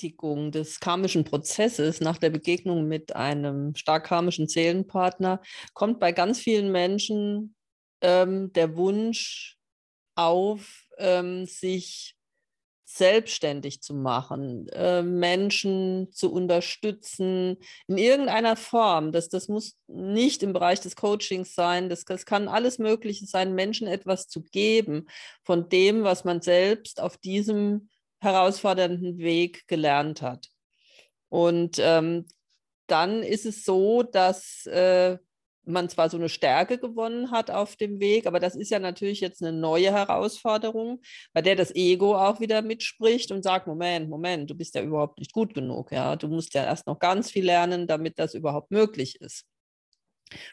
Bewältigung des karmischen Prozesses nach der Begegnung mit einem stark karmischen Seelenpartner kommt bei ganz vielen Menschen ähm, der Wunsch auf, ähm, sich selbstständig zu machen, äh, Menschen zu unterstützen in irgendeiner Form. Das, das muss nicht im Bereich des Coachings sein, das, das kann alles Mögliche sein, Menschen etwas zu geben von dem, was man selbst auf diesem herausfordernden Weg gelernt hat. Und ähm, dann ist es so, dass äh, man zwar so eine Stärke gewonnen hat auf dem Weg, aber das ist ja natürlich jetzt eine neue Herausforderung, bei der das Ego auch wieder mitspricht und sagt, Moment, Moment, du bist ja überhaupt nicht gut genug, ja, du musst ja erst noch ganz viel lernen, damit das überhaupt möglich ist.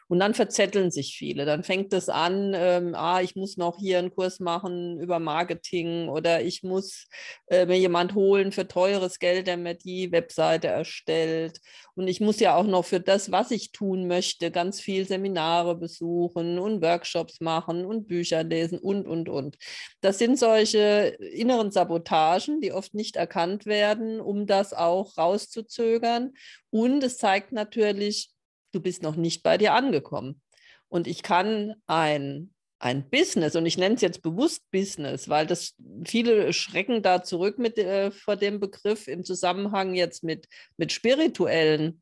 Und dann verzetteln sich viele. Dann fängt es an, ähm, ah, ich muss noch hier einen Kurs machen über Marketing oder ich muss äh, mir jemand holen für teures Geld, der mir die Webseite erstellt. Und ich muss ja auch noch für das, was ich tun möchte, ganz viel Seminare besuchen und Workshops machen und Bücher lesen und, und, und. Das sind solche inneren Sabotagen, die oft nicht erkannt werden, um das auch rauszuzögern. Und es zeigt natürlich, du bist noch nicht bei dir angekommen. Und ich kann ein, ein Business, und ich nenne es jetzt bewusst Business, weil das viele schrecken da zurück mit, äh, vor dem Begriff im Zusammenhang jetzt mit, mit spirituellen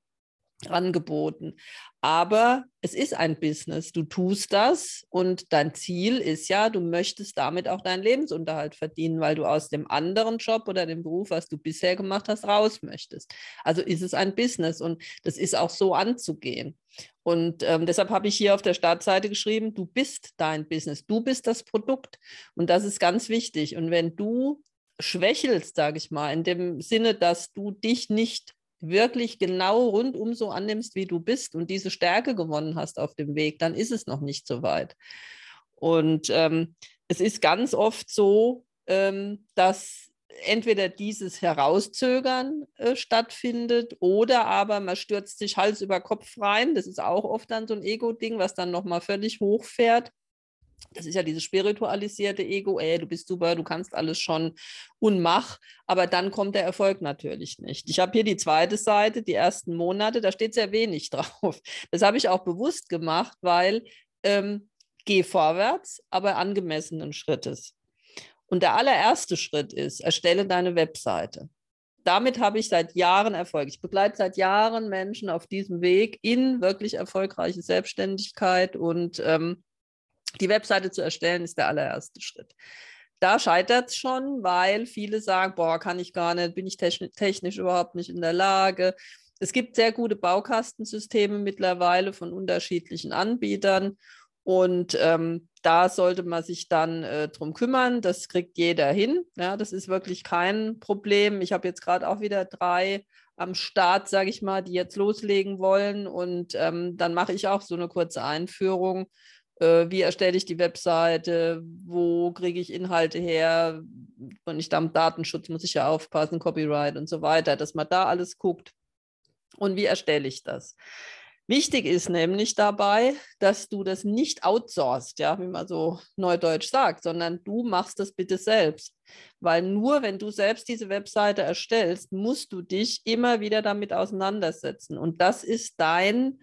Angeboten. Aber es ist ein Business. Du tust das und dein Ziel ist ja, du möchtest damit auch deinen Lebensunterhalt verdienen, weil du aus dem anderen Job oder dem Beruf, was du bisher gemacht hast, raus möchtest. Also ist es ein Business und das ist auch so anzugehen. Und ähm, deshalb habe ich hier auf der Startseite geschrieben, du bist dein Business, du bist das Produkt. Und das ist ganz wichtig. Und wenn du schwächelst, sage ich mal, in dem Sinne, dass du dich nicht wirklich genau rundum so annimmst, wie du bist und diese Stärke gewonnen hast auf dem Weg, dann ist es noch nicht so weit. Und ähm, es ist ganz oft so, ähm, dass entweder dieses Herauszögern äh, stattfindet oder aber man stürzt sich Hals über Kopf rein. Das ist auch oft dann so ein Ego-Ding, was dann nochmal völlig hochfährt das ist ja dieses spiritualisierte Ego, ey, du bist super, du kannst alles schon und mach, aber dann kommt der Erfolg natürlich nicht. Ich habe hier die zweite Seite, die ersten Monate, da steht sehr wenig drauf. Das habe ich auch bewusst gemacht, weil ähm, geh vorwärts, aber angemessenen Schrittes. Und der allererste Schritt ist, erstelle deine Webseite. Damit habe ich seit Jahren Erfolg. Ich begleite seit Jahren Menschen auf diesem Weg in wirklich erfolgreiche Selbstständigkeit und ähm, die Webseite zu erstellen ist der allererste Schritt. Da scheitert es schon, weil viele sagen, boah, kann ich gar nicht, bin ich technisch überhaupt nicht in der Lage. Es gibt sehr gute Baukastensysteme mittlerweile von unterschiedlichen Anbietern und ähm, da sollte man sich dann äh, drum kümmern. Das kriegt jeder hin. Ja, das ist wirklich kein Problem. Ich habe jetzt gerade auch wieder drei am Start, sage ich mal, die jetzt loslegen wollen. Und ähm, dann mache ich auch so eine kurze Einführung wie erstelle ich die Webseite, wo kriege ich Inhalte her, und ich da am Datenschutz muss ich ja aufpassen, Copyright und so weiter, dass man da alles guckt. Und wie erstelle ich das? Wichtig ist nämlich dabei, dass du das nicht outsourcest, ja, wie man so neudeutsch sagt, sondern du machst das bitte selbst. Weil nur wenn du selbst diese Webseite erstellst, musst du dich immer wieder damit auseinandersetzen. Und das ist dein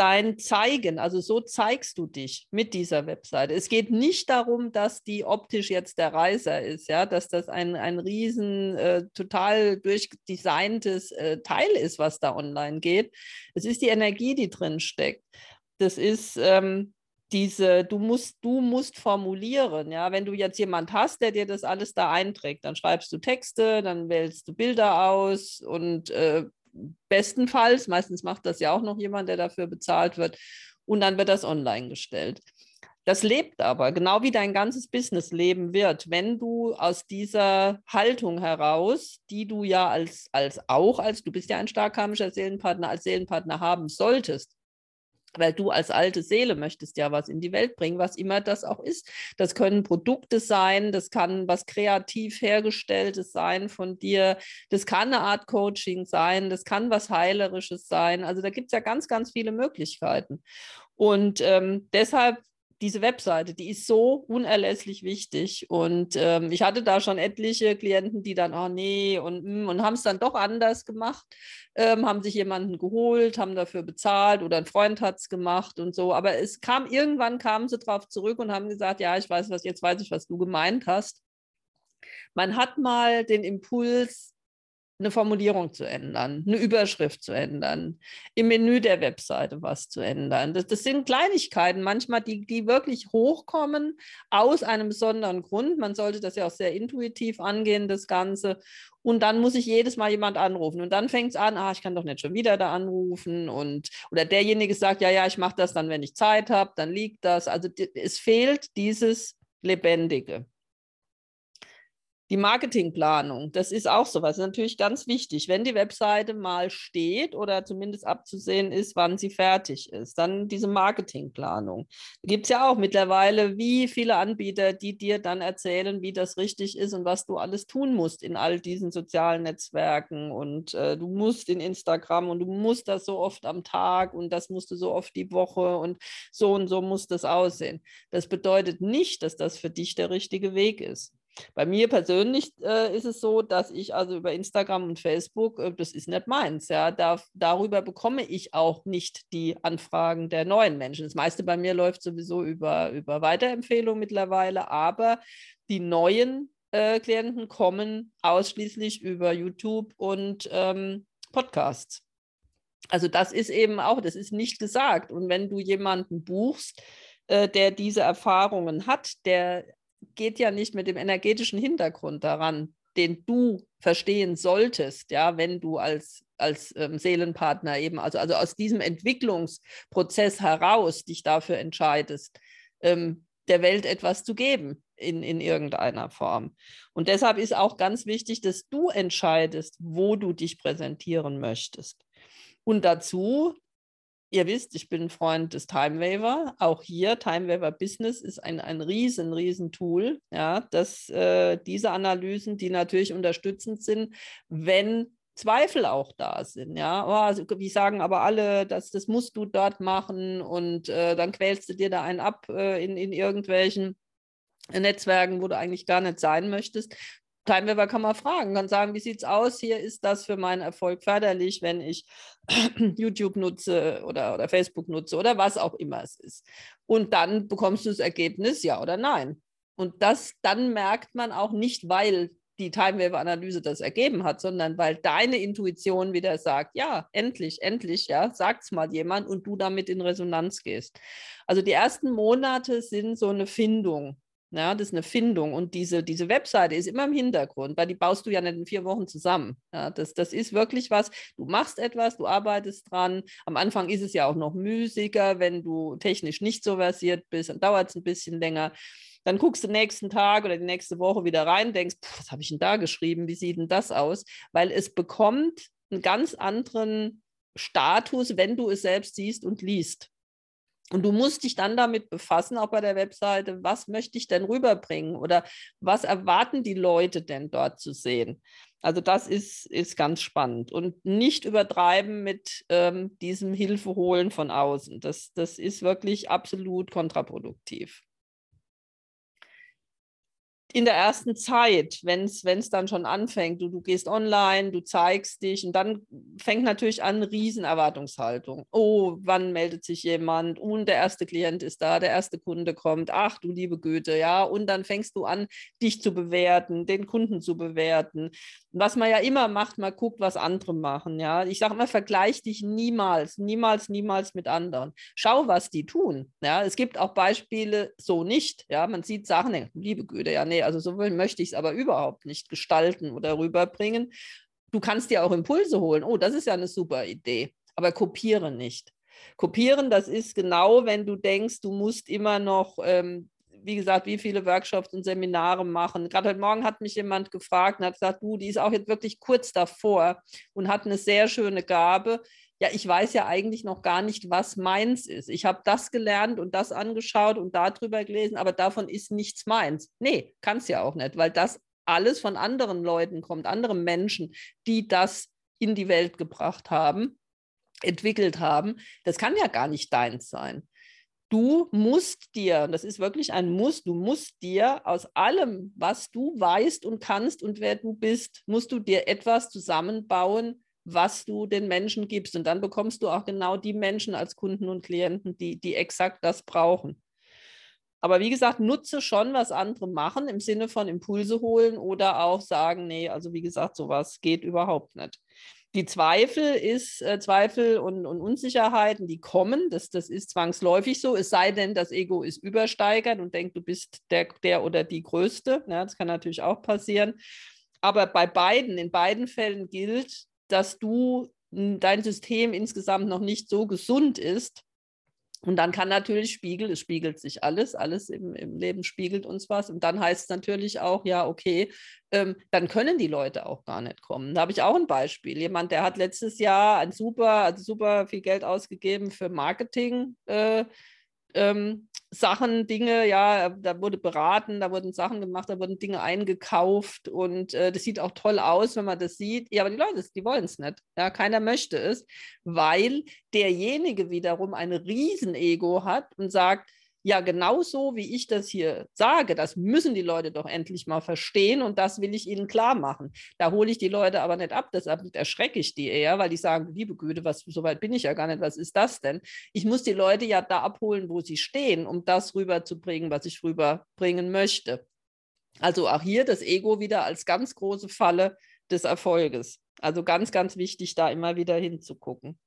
dein Zeigen, also so zeigst du dich mit dieser Webseite. Es geht nicht darum, dass die optisch jetzt der Reiser ist, ja, dass das ein, ein riesen, äh, total durchdesigntes äh, Teil ist, was da online geht. Es ist die Energie, die drin steckt. Das ist ähm, diese, du musst, du musst formulieren, ja, wenn du jetzt jemand hast, der dir das alles da einträgt, dann schreibst du Texte, dann wählst du Bilder aus und äh, bestenfalls, meistens macht das ja auch noch jemand, der dafür bezahlt wird, und dann wird das online gestellt. Das lebt aber, genau wie dein ganzes Business leben wird, wenn du aus dieser Haltung heraus, die du ja als, als auch, als du bist ja ein stark karmischer Seelenpartner, als Seelenpartner haben solltest, weil du als alte Seele möchtest ja was in die Welt bringen, was immer das auch ist. Das können Produkte sein, das kann was kreativ hergestelltes sein von dir, das kann eine Art Coaching sein, das kann was Heilerisches sein. Also da gibt es ja ganz, ganz viele Möglichkeiten. Und ähm, deshalb diese Webseite, die ist so unerlässlich wichtig. Und ähm, ich hatte da schon etliche Klienten, die dann, oh nee, und, mm, und haben es dann doch anders gemacht, ähm, haben sich jemanden geholt, haben dafür bezahlt oder ein Freund hat es gemacht und so. Aber es kam irgendwann, kamen sie drauf zurück und haben gesagt, ja, ich weiß was, jetzt weiß ich, was du gemeint hast. Man hat mal den Impuls, eine Formulierung zu ändern, eine Überschrift zu ändern, im Menü der Webseite was zu ändern. Das, das, sind Kleinigkeiten manchmal, die, die wirklich hochkommen aus einem besonderen Grund. Man sollte das ja auch sehr intuitiv angehen, das Ganze. Und dann muss ich jedes Mal jemand anrufen. Und dann fängt es an, ah, ich kann doch nicht schon wieder da anrufen. Und, oder derjenige sagt, ja, ja, ich mache das dann, wenn ich Zeit habe, dann liegt das. Also es fehlt dieses Lebendige. Die Marketingplanung, das ist auch sowas, natürlich ganz wichtig. Wenn die Webseite mal steht oder zumindest abzusehen ist, wann sie fertig ist, dann diese Marketingplanung. Da gibt es ja auch mittlerweile wie viele Anbieter, die dir dann erzählen, wie das richtig ist und was du alles tun musst in all diesen sozialen Netzwerken. Und äh, du musst in Instagram und du musst das so oft am Tag und das musst du so oft die Woche und so und so muss das aussehen. Das bedeutet nicht, dass das für dich der richtige Weg ist. Bei mir persönlich äh, ist es so, dass ich also über Instagram und Facebook, äh, das ist nicht meins, ja, da, darüber bekomme ich auch nicht die Anfragen der neuen Menschen. Das meiste bei mir läuft sowieso über, über Weiterempfehlung mittlerweile, aber die neuen äh, Klienten kommen ausschließlich über YouTube und ähm, Podcasts. Also das ist eben auch, das ist nicht gesagt. Und wenn du jemanden buchst, äh, der diese Erfahrungen hat, der geht ja nicht mit dem energetischen Hintergrund daran, den du verstehen solltest, ja, wenn du als, als ähm, Seelenpartner eben, also, also aus diesem Entwicklungsprozess heraus dich dafür entscheidest, ähm, der Welt etwas zu geben in, in irgendeiner Form. Und deshalb ist auch ganz wichtig, dass du entscheidest, wo du dich präsentieren möchtest. Und dazu Ihr wisst, ich bin Freund des Timewaver. Auch hier, Timewaver Business ist ein, ein riesen, riesen Tool. Ja, dass äh, diese Analysen, die natürlich unterstützend sind, wenn Zweifel auch da sind. Ja, oh, also, wie sagen aber alle, das, das musst du dort machen und äh, dann quälst du dir da einen ab äh, in, in irgendwelchen Netzwerken, wo du eigentlich gar nicht sein möchtest. Timeweaver kann man fragen, kann sagen, wie sieht es aus? Hier ist das für meinen Erfolg förderlich, wenn ich YouTube nutze oder, oder Facebook nutze oder was auch immer es ist. Und dann bekommst du das Ergebnis, ja oder nein. Und das dann merkt man auch nicht, weil die Timewave-Analyse das ergeben hat, sondern weil deine Intuition wieder sagt, ja, endlich, endlich, ja, sagt's mal jemand und du damit in Resonanz gehst. Also die ersten Monate sind so eine Findung. Ja, das ist eine Findung. Und diese, diese Webseite ist immer im Hintergrund, weil die baust du ja nicht in vier Wochen zusammen. Ja, das, das ist wirklich was. Du machst etwas, du arbeitest dran. Am Anfang ist es ja auch noch müßiger, wenn du technisch nicht so versiert bist, dann dauert es ein bisschen länger. Dann guckst du den nächsten Tag oder die nächste Woche wieder rein, denkst, was habe ich denn da geschrieben? Wie sieht denn das aus? Weil es bekommt einen ganz anderen Status, wenn du es selbst siehst und liest. Und du musst dich dann damit befassen, auch bei der Webseite, was möchte ich denn rüberbringen oder was erwarten die Leute denn dort zu sehen. Also das ist, ist ganz spannend. Und nicht übertreiben mit ähm, diesem Hilfeholen von außen. Das, das ist wirklich absolut kontraproduktiv in der ersten Zeit, wenn es dann schon anfängt, du, du gehst online, du zeigst dich und dann fängt natürlich an, Riesenerwartungshaltung. Oh, wann meldet sich jemand? Und der erste Klient ist da, der erste Kunde kommt. Ach du liebe Güte, ja. Und dann fängst du an, dich zu bewerten, den Kunden zu bewerten. Was man ja immer macht, man guckt, was andere machen. Ja, ich sage immer, vergleich dich niemals, niemals, niemals mit anderen. Schau, was die tun. Ja, es gibt auch Beispiele so nicht. Ja, man sieht Sachen, liebe Güte, ja, nee, also so möchte ich es aber überhaupt nicht gestalten oder rüberbringen. Du kannst dir auch Impulse holen. Oh, das ist ja eine super Idee. Aber kopiere nicht. Kopieren, das ist genau, wenn du denkst, du musst immer noch, ähm, wie gesagt, wie viele Workshops und Seminare machen. Gerade heute Morgen hat mich jemand gefragt und hat gesagt, du, die ist auch jetzt wirklich kurz davor und hat eine sehr schöne Gabe ja, ich weiß ja eigentlich noch gar nicht, was meins ist. Ich habe das gelernt und das angeschaut und darüber gelesen, aber davon ist nichts meins. Nee, kann es ja auch nicht, weil das alles von anderen Leuten kommt, anderen Menschen, die das in die Welt gebracht haben, entwickelt haben. Das kann ja gar nicht deins sein. Du musst dir, das ist wirklich ein Muss, du musst dir aus allem, was du weißt und kannst und wer du bist, musst du dir etwas zusammenbauen, was du den Menschen gibst. Und dann bekommst du auch genau die Menschen als Kunden und Klienten, die, die exakt das brauchen. Aber wie gesagt, nutze schon, was andere machen, im Sinne von Impulse holen oder auch sagen, nee, also wie gesagt, sowas geht überhaupt nicht. Die Zweifel ist, äh, Zweifel und, und, Unsicherheiten, die kommen, das, das ist zwangsläufig so, es sei denn, das Ego ist übersteigert und denkt, du bist der, der oder die Größte. Ja, das kann natürlich auch passieren. Aber bei beiden, in beiden Fällen gilt, dass du dein System insgesamt noch nicht so gesund ist, und dann kann natürlich spiegeln, es spiegelt sich alles, alles im, im Leben spiegelt uns was. Und dann heißt es natürlich auch, ja, okay, ähm, dann können die Leute auch gar nicht kommen. Da habe ich auch ein Beispiel. Jemand, der hat letztes Jahr ein super, also super viel Geld ausgegeben für Marketing. Äh, ähm, Sachen, Dinge, ja, da wurde beraten, da wurden Sachen gemacht, da wurden Dinge eingekauft und äh, das sieht auch toll aus, wenn man das sieht. Ja, aber die Leute, die wollen es nicht. Ja, keiner möchte es, weil derjenige wiederum ein Riesenego hat und sagt, ja, genauso wie ich das hier sage, das müssen die Leute doch endlich mal verstehen und das will ich ihnen klar machen. Da hole ich die Leute aber nicht ab, deshalb erschrecke ich die eher, weil die sagen, liebe Güte, was, so weit bin ich ja gar nicht, was ist das denn? Ich muss die Leute ja da abholen, wo sie stehen, um das rüberzubringen, was ich rüberbringen möchte. Also auch hier das Ego wieder als ganz große Falle des Erfolges. Also ganz, ganz wichtig, da immer wieder hinzugucken.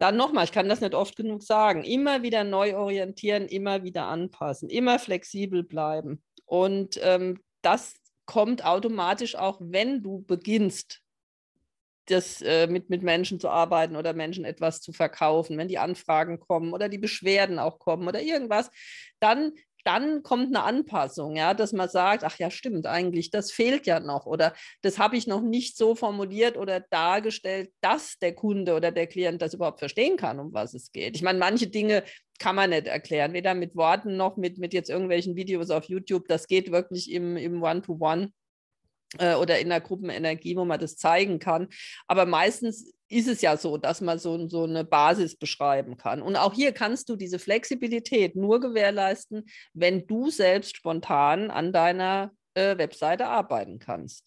Dann nochmal, ich kann das nicht oft genug sagen, immer wieder neu orientieren, immer wieder anpassen, immer flexibel bleiben. Und ähm, das kommt automatisch auch, wenn du beginnst, das, äh, mit, mit Menschen zu arbeiten oder Menschen etwas zu verkaufen, wenn die Anfragen kommen oder die Beschwerden auch kommen oder irgendwas, dann dann kommt eine Anpassung, ja, dass man sagt, ach ja, stimmt, eigentlich, das fehlt ja noch oder das habe ich noch nicht so formuliert oder dargestellt, dass der Kunde oder der Klient das überhaupt verstehen kann, um was es geht. Ich meine, manche Dinge kann man nicht erklären, weder mit Worten noch mit, mit jetzt irgendwelchen Videos auf YouTube. Das geht wirklich im, im One-to-One. -One äh, oder in der Gruppenenergie, wo man das zeigen kann. Aber meistens ist es ja so, dass man so, so eine Basis beschreiben kann. Und auch hier kannst du diese Flexibilität nur gewährleisten, wenn du selbst spontan an deiner äh, Webseite arbeiten kannst.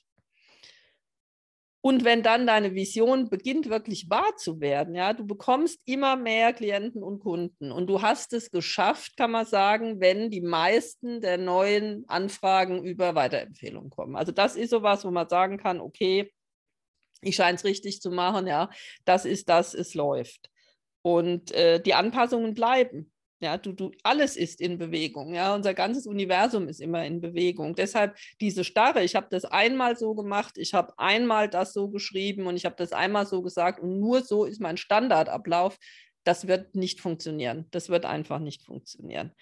Und wenn dann deine Vision beginnt wirklich wahr zu werden, ja, du bekommst immer mehr Klienten und Kunden und du hast es geschafft, kann man sagen, wenn die meisten der neuen Anfragen über Weiterempfehlungen kommen. Also das ist sowas, wo man sagen kann, okay, ich scheine es richtig zu machen, ja, das ist das, es läuft. Und äh, die Anpassungen bleiben. Ja, du, du, alles ist in Bewegung. Ja, unser ganzes Universum ist immer in Bewegung. Deshalb diese Starre, ich habe das einmal so gemacht, ich habe einmal das so geschrieben und ich habe das einmal so gesagt und nur so ist mein Standardablauf. Das wird nicht funktionieren. Das wird einfach nicht funktionieren.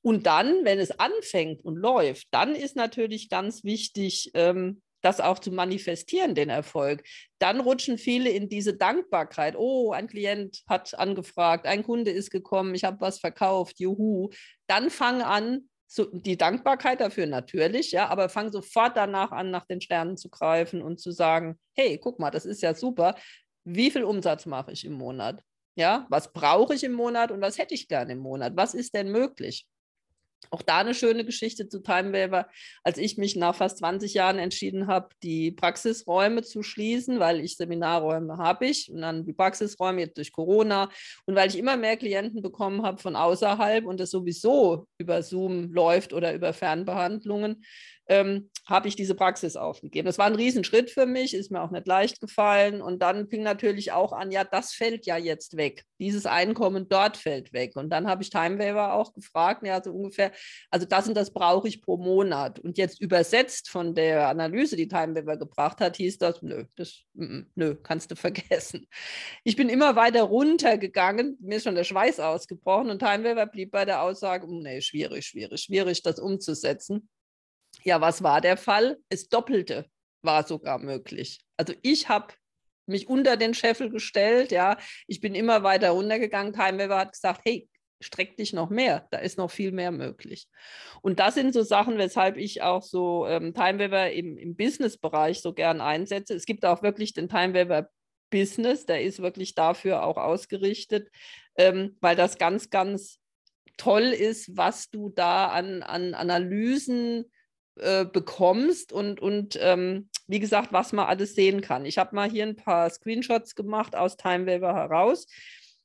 Und dann, wenn es anfängt und läuft, dann ist natürlich ganz wichtig, ähm, das auch zu manifestieren, den Erfolg, dann rutschen viele in diese Dankbarkeit. Oh, ein Klient hat angefragt, ein Kunde ist gekommen, ich habe was verkauft, juhu. Dann fang an, so, die Dankbarkeit dafür natürlich, ja, aber fang sofort danach an, nach den Sternen zu greifen und zu sagen, hey, guck mal, das ist ja super. Wie viel Umsatz mache ich im Monat? Ja, was brauche ich im Monat und was hätte ich gerne im Monat? Was ist denn möglich? Auch da eine schöne Geschichte zu Timewaver, als ich mich nach fast 20 Jahren entschieden habe, die Praxisräume zu schließen, weil ich Seminarräume habe ich und dann die Praxisräume jetzt durch Corona und weil ich immer mehr Klienten bekommen habe von außerhalb und das sowieso über Zoom läuft oder über Fernbehandlungen, ähm, habe ich diese Praxis aufgegeben. Das war ein Riesenschritt für mich, ist mir auch nicht leicht gefallen. Und dann fing natürlich auch an, ja, das fällt ja jetzt weg. Dieses Einkommen dort fällt weg. Und dann habe ich Timewaver auch gefragt, ja, so ungefähr, also das und das brauche ich pro Monat. Und jetzt übersetzt von der Analyse, die Timewaver gebracht hat, hieß das, nö, das, m -m, nö, kannst du vergessen. Ich bin immer weiter runtergegangen, mir ist schon der Schweiß ausgebrochen und Timewaver blieb bei der Aussage, hm, nee, schwierig, schwierig, schwierig, das umzusetzen. Ja, was war der Fall? Es doppelte war sogar möglich. Also ich habe mich unter den Scheffel gestellt, ja, ich bin immer weiter runtergegangen. Timeweaver hat gesagt, hey, streck dich noch mehr, da ist noch viel mehr möglich. Und das sind so Sachen, weshalb ich auch so ähm, Timeweaver im, im Business-Bereich so gern einsetze. Es gibt auch wirklich den Timeweaver Business, der ist wirklich dafür auch ausgerichtet, ähm, weil das ganz, ganz toll ist, was du da an, an Analysen äh, bekommst und, und ähm, wie gesagt, was man alles sehen kann. Ich habe mal hier ein paar Screenshots gemacht aus Timewaver heraus.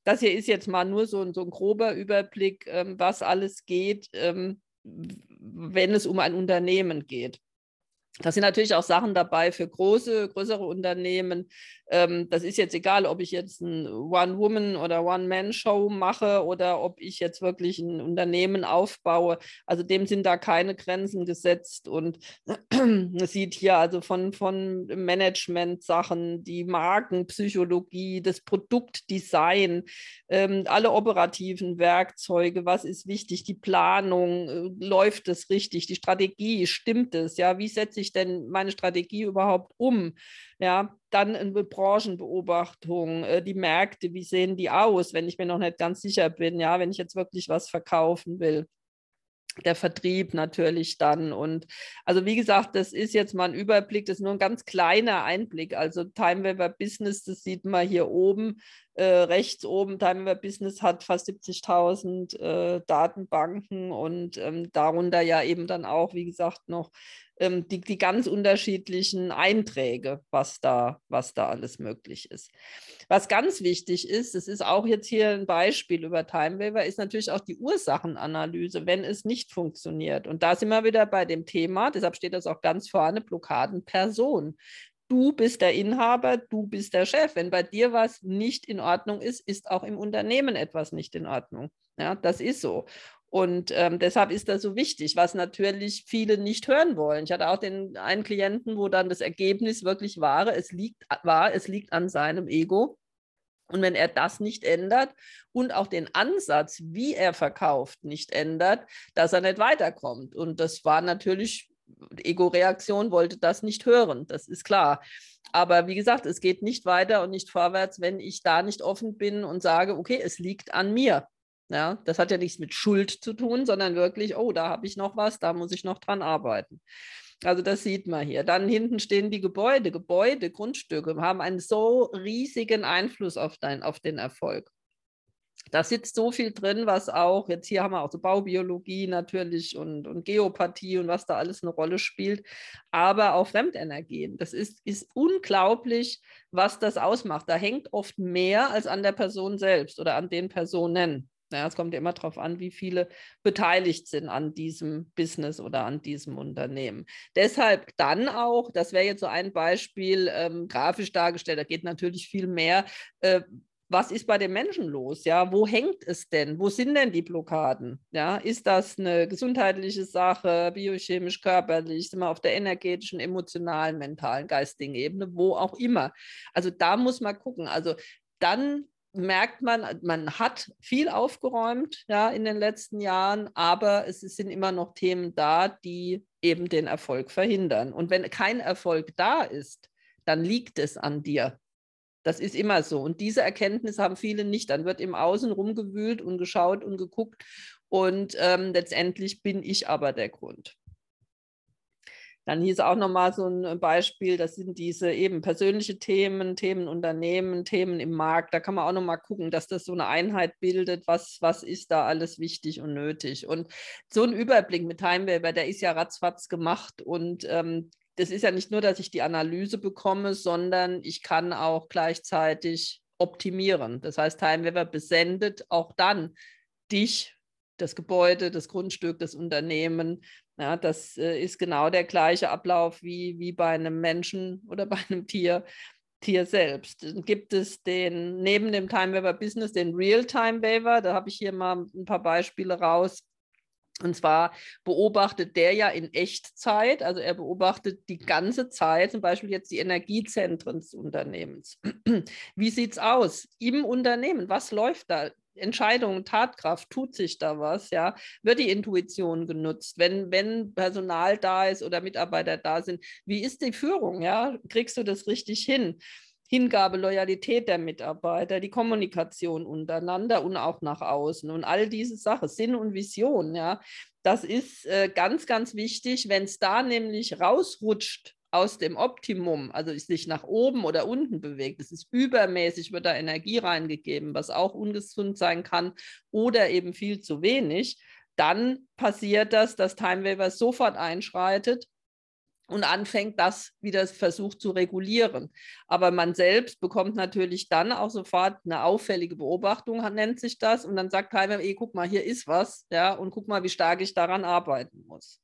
Das hier ist jetzt mal nur so, so ein grober Überblick, ähm, was alles geht, ähm, wenn es um ein Unternehmen geht. Da sind natürlich auch Sachen dabei für große, größere Unternehmen. Ähm, das ist jetzt egal, ob ich jetzt ein One-Woman- oder One-Man-Show mache oder ob ich jetzt wirklich ein Unternehmen aufbaue. Also dem sind da keine Grenzen gesetzt. Und man sieht hier also von, von Management-Sachen, die Markenpsychologie, das Produktdesign, ähm, alle operativen Werkzeuge, was ist wichtig, die Planung, äh, läuft es richtig, die Strategie, stimmt es, ja, wie setze ich denn meine Strategie überhaupt um? Ja, dann eine Branchenbeobachtung, äh, die Märkte, wie sehen die aus, wenn ich mir noch nicht ganz sicher bin, ja, wenn ich jetzt wirklich was verkaufen will der Vertrieb natürlich dann. Und also wie gesagt, das ist jetzt mal ein Überblick, das ist nur ein ganz kleiner Einblick. Also Timeweaver Business, das sieht man hier oben, äh, rechts oben. Timeweaver Business hat fast 70.000 äh, Datenbanken und ähm, darunter ja eben dann auch, wie gesagt, noch ähm, die, die ganz unterschiedlichen Einträge, was da, was da alles möglich ist. Was ganz wichtig ist, das ist auch jetzt hier ein Beispiel über Timewaver, ist natürlich auch die Ursachenanalyse, wenn es nicht funktioniert. Und da sind wir wieder bei dem Thema, deshalb steht das auch ganz vorne, Blockadenperson. Du bist der Inhaber, du bist der Chef. Wenn bei dir was nicht in Ordnung ist, ist auch im Unternehmen etwas nicht in Ordnung. Ja, das ist so. Und ähm, deshalb ist das so wichtig, was natürlich viele nicht hören wollen. Ich hatte auch den einen Klienten, wo dann das Ergebnis wirklich war, es liegt, war, es liegt an seinem Ego. Und wenn er das nicht ändert und auch den Ansatz, wie er verkauft, nicht ändert, dass er nicht weiterkommt. Und das war natürlich, Ego-Reaktion wollte das nicht hören, das ist klar. Aber wie gesagt, es geht nicht weiter und nicht vorwärts, wenn ich da nicht offen bin und sage, okay, es liegt an mir. Ja, das hat ja nichts mit Schuld zu tun, sondern wirklich, oh, da habe ich noch was, da muss ich noch dran arbeiten. Also das sieht man hier. Dann hinten stehen die Gebäude. Gebäude, Grundstücke haben einen so riesigen Einfluss auf, dein, auf den Erfolg. Da sitzt so viel drin, was auch, jetzt hier haben wir auch so Baubiologie natürlich und, und Geopathie und was da alles eine Rolle spielt, aber auch Fremdenergien. Das ist, ist unglaublich, was das ausmacht. Da hängt oft mehr als an der Person selbst oder an den Personen. Ja, es kommt ja immer darauf an, wie viele beteiligt sind an diesem Business oder an diesem Unternehmen. Deshalb dann auch, das wäre jetzt so ein Beispiel, ähm, grafisch dargestellt, da geht natürlich viel mehr. Äh, was ist bei den Menschen los? Ja, wo hängt es denn? Wo sind denn die Blockaden? Ja, ist das eine gesundheitliche Sache, biochemisch, körperlich, sind wir auf der energetischen, emotionalen, mentalen, geistigen Ebene, wo auch immer? Also da muss man gucken. Also dann merkt man, man hat viel aufgeräumt ja, in den letzten Jahren, aber es sind immer noch Themen da, die eben den Erfolg verhindern. Und wenn kein Erfolg da ist, dann liegt es an dir. Das ist immer so. Und diese Erkenntnis haben viele nicht. Dann wird im Außen rumgewühlt und geschaut und geguckt. Und ähm, letztendlich bin ich aber der Grund. Dann hieß auch nochmal so ein äh, Beispiel, das sind diese eben persönliche Themen, Themen Unternehmen, Themen im Markt. Da kann man auch nochmal gucken, dass das so eine Einheit bildet, was, was ist da alles wichtig und nötig. Und so ein Überblick mit Timeweaver, der ist ja ratzfatz gemacht und ähm, das ist ja nicht nur, dass ich die Analyse bekomme, sondern ich kann auch gleichzeitig optimieren. Das heißt, Timeweaver besendet auch dann dich das Gebäude, das Grundstück, das Unternehmen. Ja, das äh, ist genau der gleiche Ablauf wie, wie bei einem Menschen oder bei einem Tier, Tier selbst. Dann gibt es den, neben dem Time Waver Business, den Real-Time Waver. Da habe ich hier mal ein paar Beispiele raus. Und zwar beobachtet der ja in Echtzeit, also er beobachtet die ganze Zeit, zum Beispiel jetzt die Energiezentren des Unternehmens. Wie sieht es aus im Unternehmen? Was läuft da? Entscheidungen, Tatkraft, tut sich da was, ja, wird die Intuition genutzt, wenn, wenn Personal da ist oder Mitarbeiter da sind, wie ist die Führung, ja, kriegst du das richtig hin? Hingabe, Loyalität der Mitarbeiter, die Kommunikation untereinander und auch nach außen und all diese Sachen, Sinn und Vision, ja, das ist äh, ganz, ganz wichtig. Wenn es da nämlich rausrutscht aus dem Optimum, also sich nach oben oder unten bewegt, es ist übermäßig, wird da Energie reingegeben, was auch ungesund sein kann oder eben viel zu wenig, dann passiert das, dass Timewaver sofort einschreitet und anfängt, das wieder versucht zu regulieren. Aber man selbst bekommt natürlich dann auch sofort eine auffällige Beobachtung, nennt sich das, und dann sagt Timewaver, eh, guck mal, hier ist was, ja, und guck mal, wie stark ich daran arbeiten muss.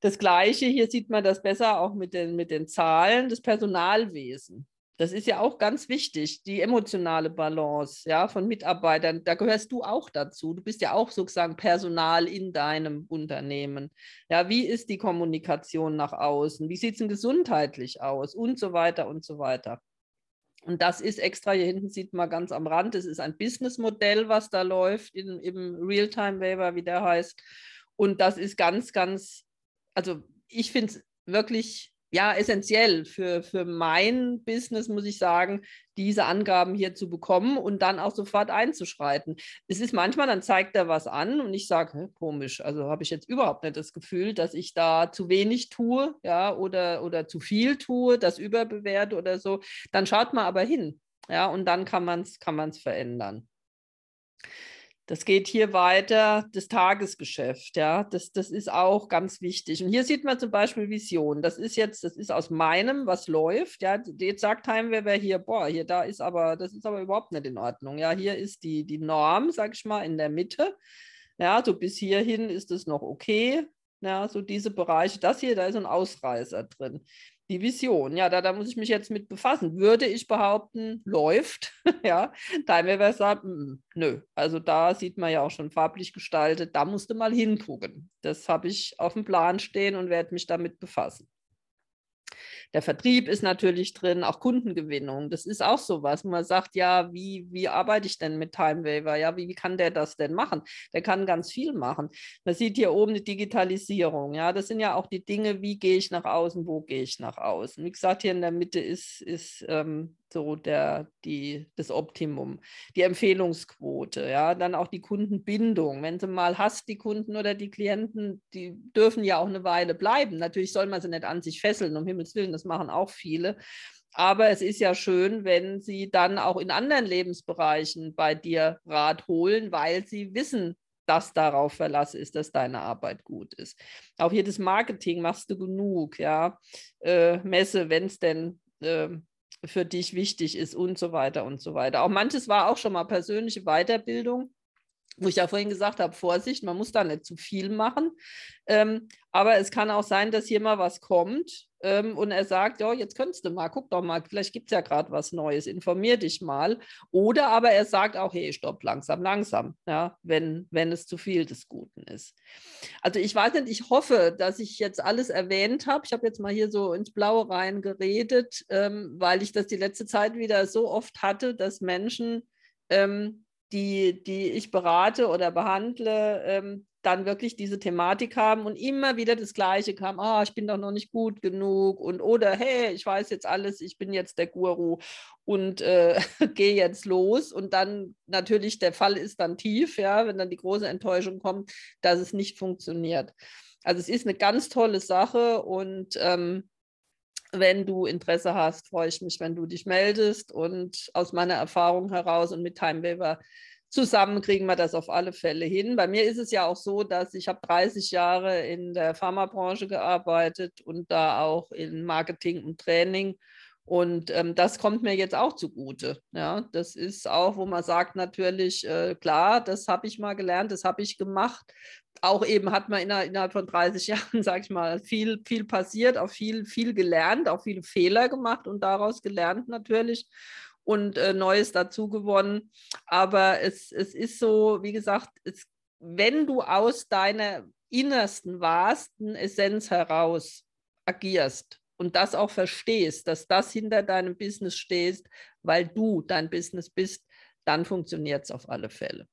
Das Gleiche, hier sieht man das besser auch mit den, mit den Zahlen, das Personalwesen. Das ist ja auch ganz wichtig, die emotionale Balance ja, von Mitarbeitern. Da gehörst du auch dazu. Du bist ja auch sozusagen Personal in deinem Unternehmen. Ja, wie ist die Kommunikation nach außen? Wie sieht es denn gesundheitlich aus? Und so weiter und so weiter. Und das ist extra, hier hinten sieht man ganz am Rand, das ist ein Businessmodell, was da läuft in, im Realtime-Waiver, wie der heißt. Und das ist ganz, ganz, also ich finde es wirklich ja, essentiell für, für mein Business, muss ich sagen, diese Angaben hier zu bekommen und dann auch sofort einzuschreiten. Es ist manchmal, dann zeigt er was an und ich sage, komisch, also habe ich jetzt überhaupt nicht das Gefühl, dass ich da zu wenig tue, ja, oder, oder zu viel tue, das überbewerte oder so. Dann schaut man aber hin, ja, und dann kann man es kann man's verändern. Das geht hier weiter, das Tagesgeschäft, ja, das, das ist auch ganz wichtig. Und hier sieht man zum Beispiel Vision. Das ist jetzt, das ist aus meinem, was läuft, ja. Jetzt sagt Heimwerber hier, boah, hier, da ist aber, das ist aber überhaupt nicht in Ordnung. Ja, hier ist die, die Norm, sag ich mal, in der Mitte. Ja, so bis hierhin ist es noch okay. Ja, so diese Bereiche, das hier, da ist ein Ausreißer drin die Vision. Ja, da, da muss ich mich jetzt mit befassen. Würde ich behaupten, läuft. ja, Timeweaver sagt, nö. Also da sieht man ja auch schon farblich gestaltet, da musste mal hingucken. Das habe ich auf dem Plan stehen und werde mich damit befassen. Der Vertrieb ist natürlich drin, auch Kundengewinnung. Das ist auch so was. Man sagt, ja, wie, wie arbeite ich denn mit Timewaver? Ja, wie, wie kann der das denn machen? Der kann ganz viel machen. Man sieht hier oben die Digitalisierung. Ja, das sind ja auch die Dinge, wie gehe ich nach außen, wo gehe ich nach außen. Wie gesagt, hier in der Mitte ist, ist ähm, so der, die, das Optimum. Die Empfehlungsquote, ja, dann auch die Kundenbindung. Wenn du mal hast, die Kunden oder die Klienten, die dürfen ja auch eine Weile bleiben. Natürlich soll man sie nicht an sich fesseln, um Himmels Willen, das machen auch viele. Aber es ist ja schön, wenn sie dann auch in anderen Lebensbereichen bei dir Rat holen, weil sie wissen, dass darauf Verlass ist, dass deine Arbeit gut ist. Auch hier das Marketing machst du genug, ja. Äh, Messe, wenn es denn äh, für dich wichtig ist und so weiter und so weiter. Auch manches war auch schon mal persönliche Weiterbildung, wo ich ja vorhin gesagt habe, Vorsicht, man muss da nicht zu viel machen. Ähm, aber es kann auch sein, dass hier mal was kommt, ähm, und er sagt, ja, jetzt könntest du mal, guck doch mal, vielleicht gibt es ja gerade was Neues, informier dich mal. Oder aber er sagt auch, hey, stopp, langsam, langsam, ja, wenn, wenn es zu viel des Guten ist. Also ich weiß nicht, ich hoffe, dass ich jetzt alles erwähnt habe. Ich habe jetzt mal hier so ins Blaue rein geredet, ähm, weil ich das die letzte Zeit wieder so oft hatte, dass Menschen ähm, die, die ich berate oder behandle, ähm, dann wirklich diese Thematik haben und immer wieder das Gleiche kam, ah, oh, ich bin doch noch nicht gut genug und oder hey, ich weiß jetzt alles, ich bin jetzt der Guru und äh, gehe jetzt los und dann natürlich der Fall ist dann tief, ja, wenn dann die große Enttäuschung kommt, dass es nicht funktioniert. Also es ist eine ganz tolle Sache und ähm, wenn du Interesse hast, freue ich mich, wenn du dich meldest und aus meiner Erfahrung heraus und mit Timewaver zusammen kriegen wir das auf alle Fälle hin. Bei mir ist es ja auch so, dass ich habe 30 Jahre in der Pharmabranche gearbeitet und da auch in Marketing und Training. Und ähm, das kommt mir jetzt auch zugute. Ja, das ist auch, wo man sagt natürlich, äh, klar, das habe ich mal gelernt, das habe ich gemacht. Auch eben hat man innerhalb, innerhalb von 30 Jahren, sage ich mal, viel, viel passiert, auch viel, viel gelernt, auch viele Fehler gemacht und daraus gelernt natürlich und äh, Neues dazu gewonnen. Aber es, es ist so, wie gesagt, es, wenn du aus deiner innersten, wahrsten Essenz heraus agierst und das auch verstehst, dass das hinter deinem Business stehst, weil du dein Business bist, dann funktioniert es auf alle Fälle.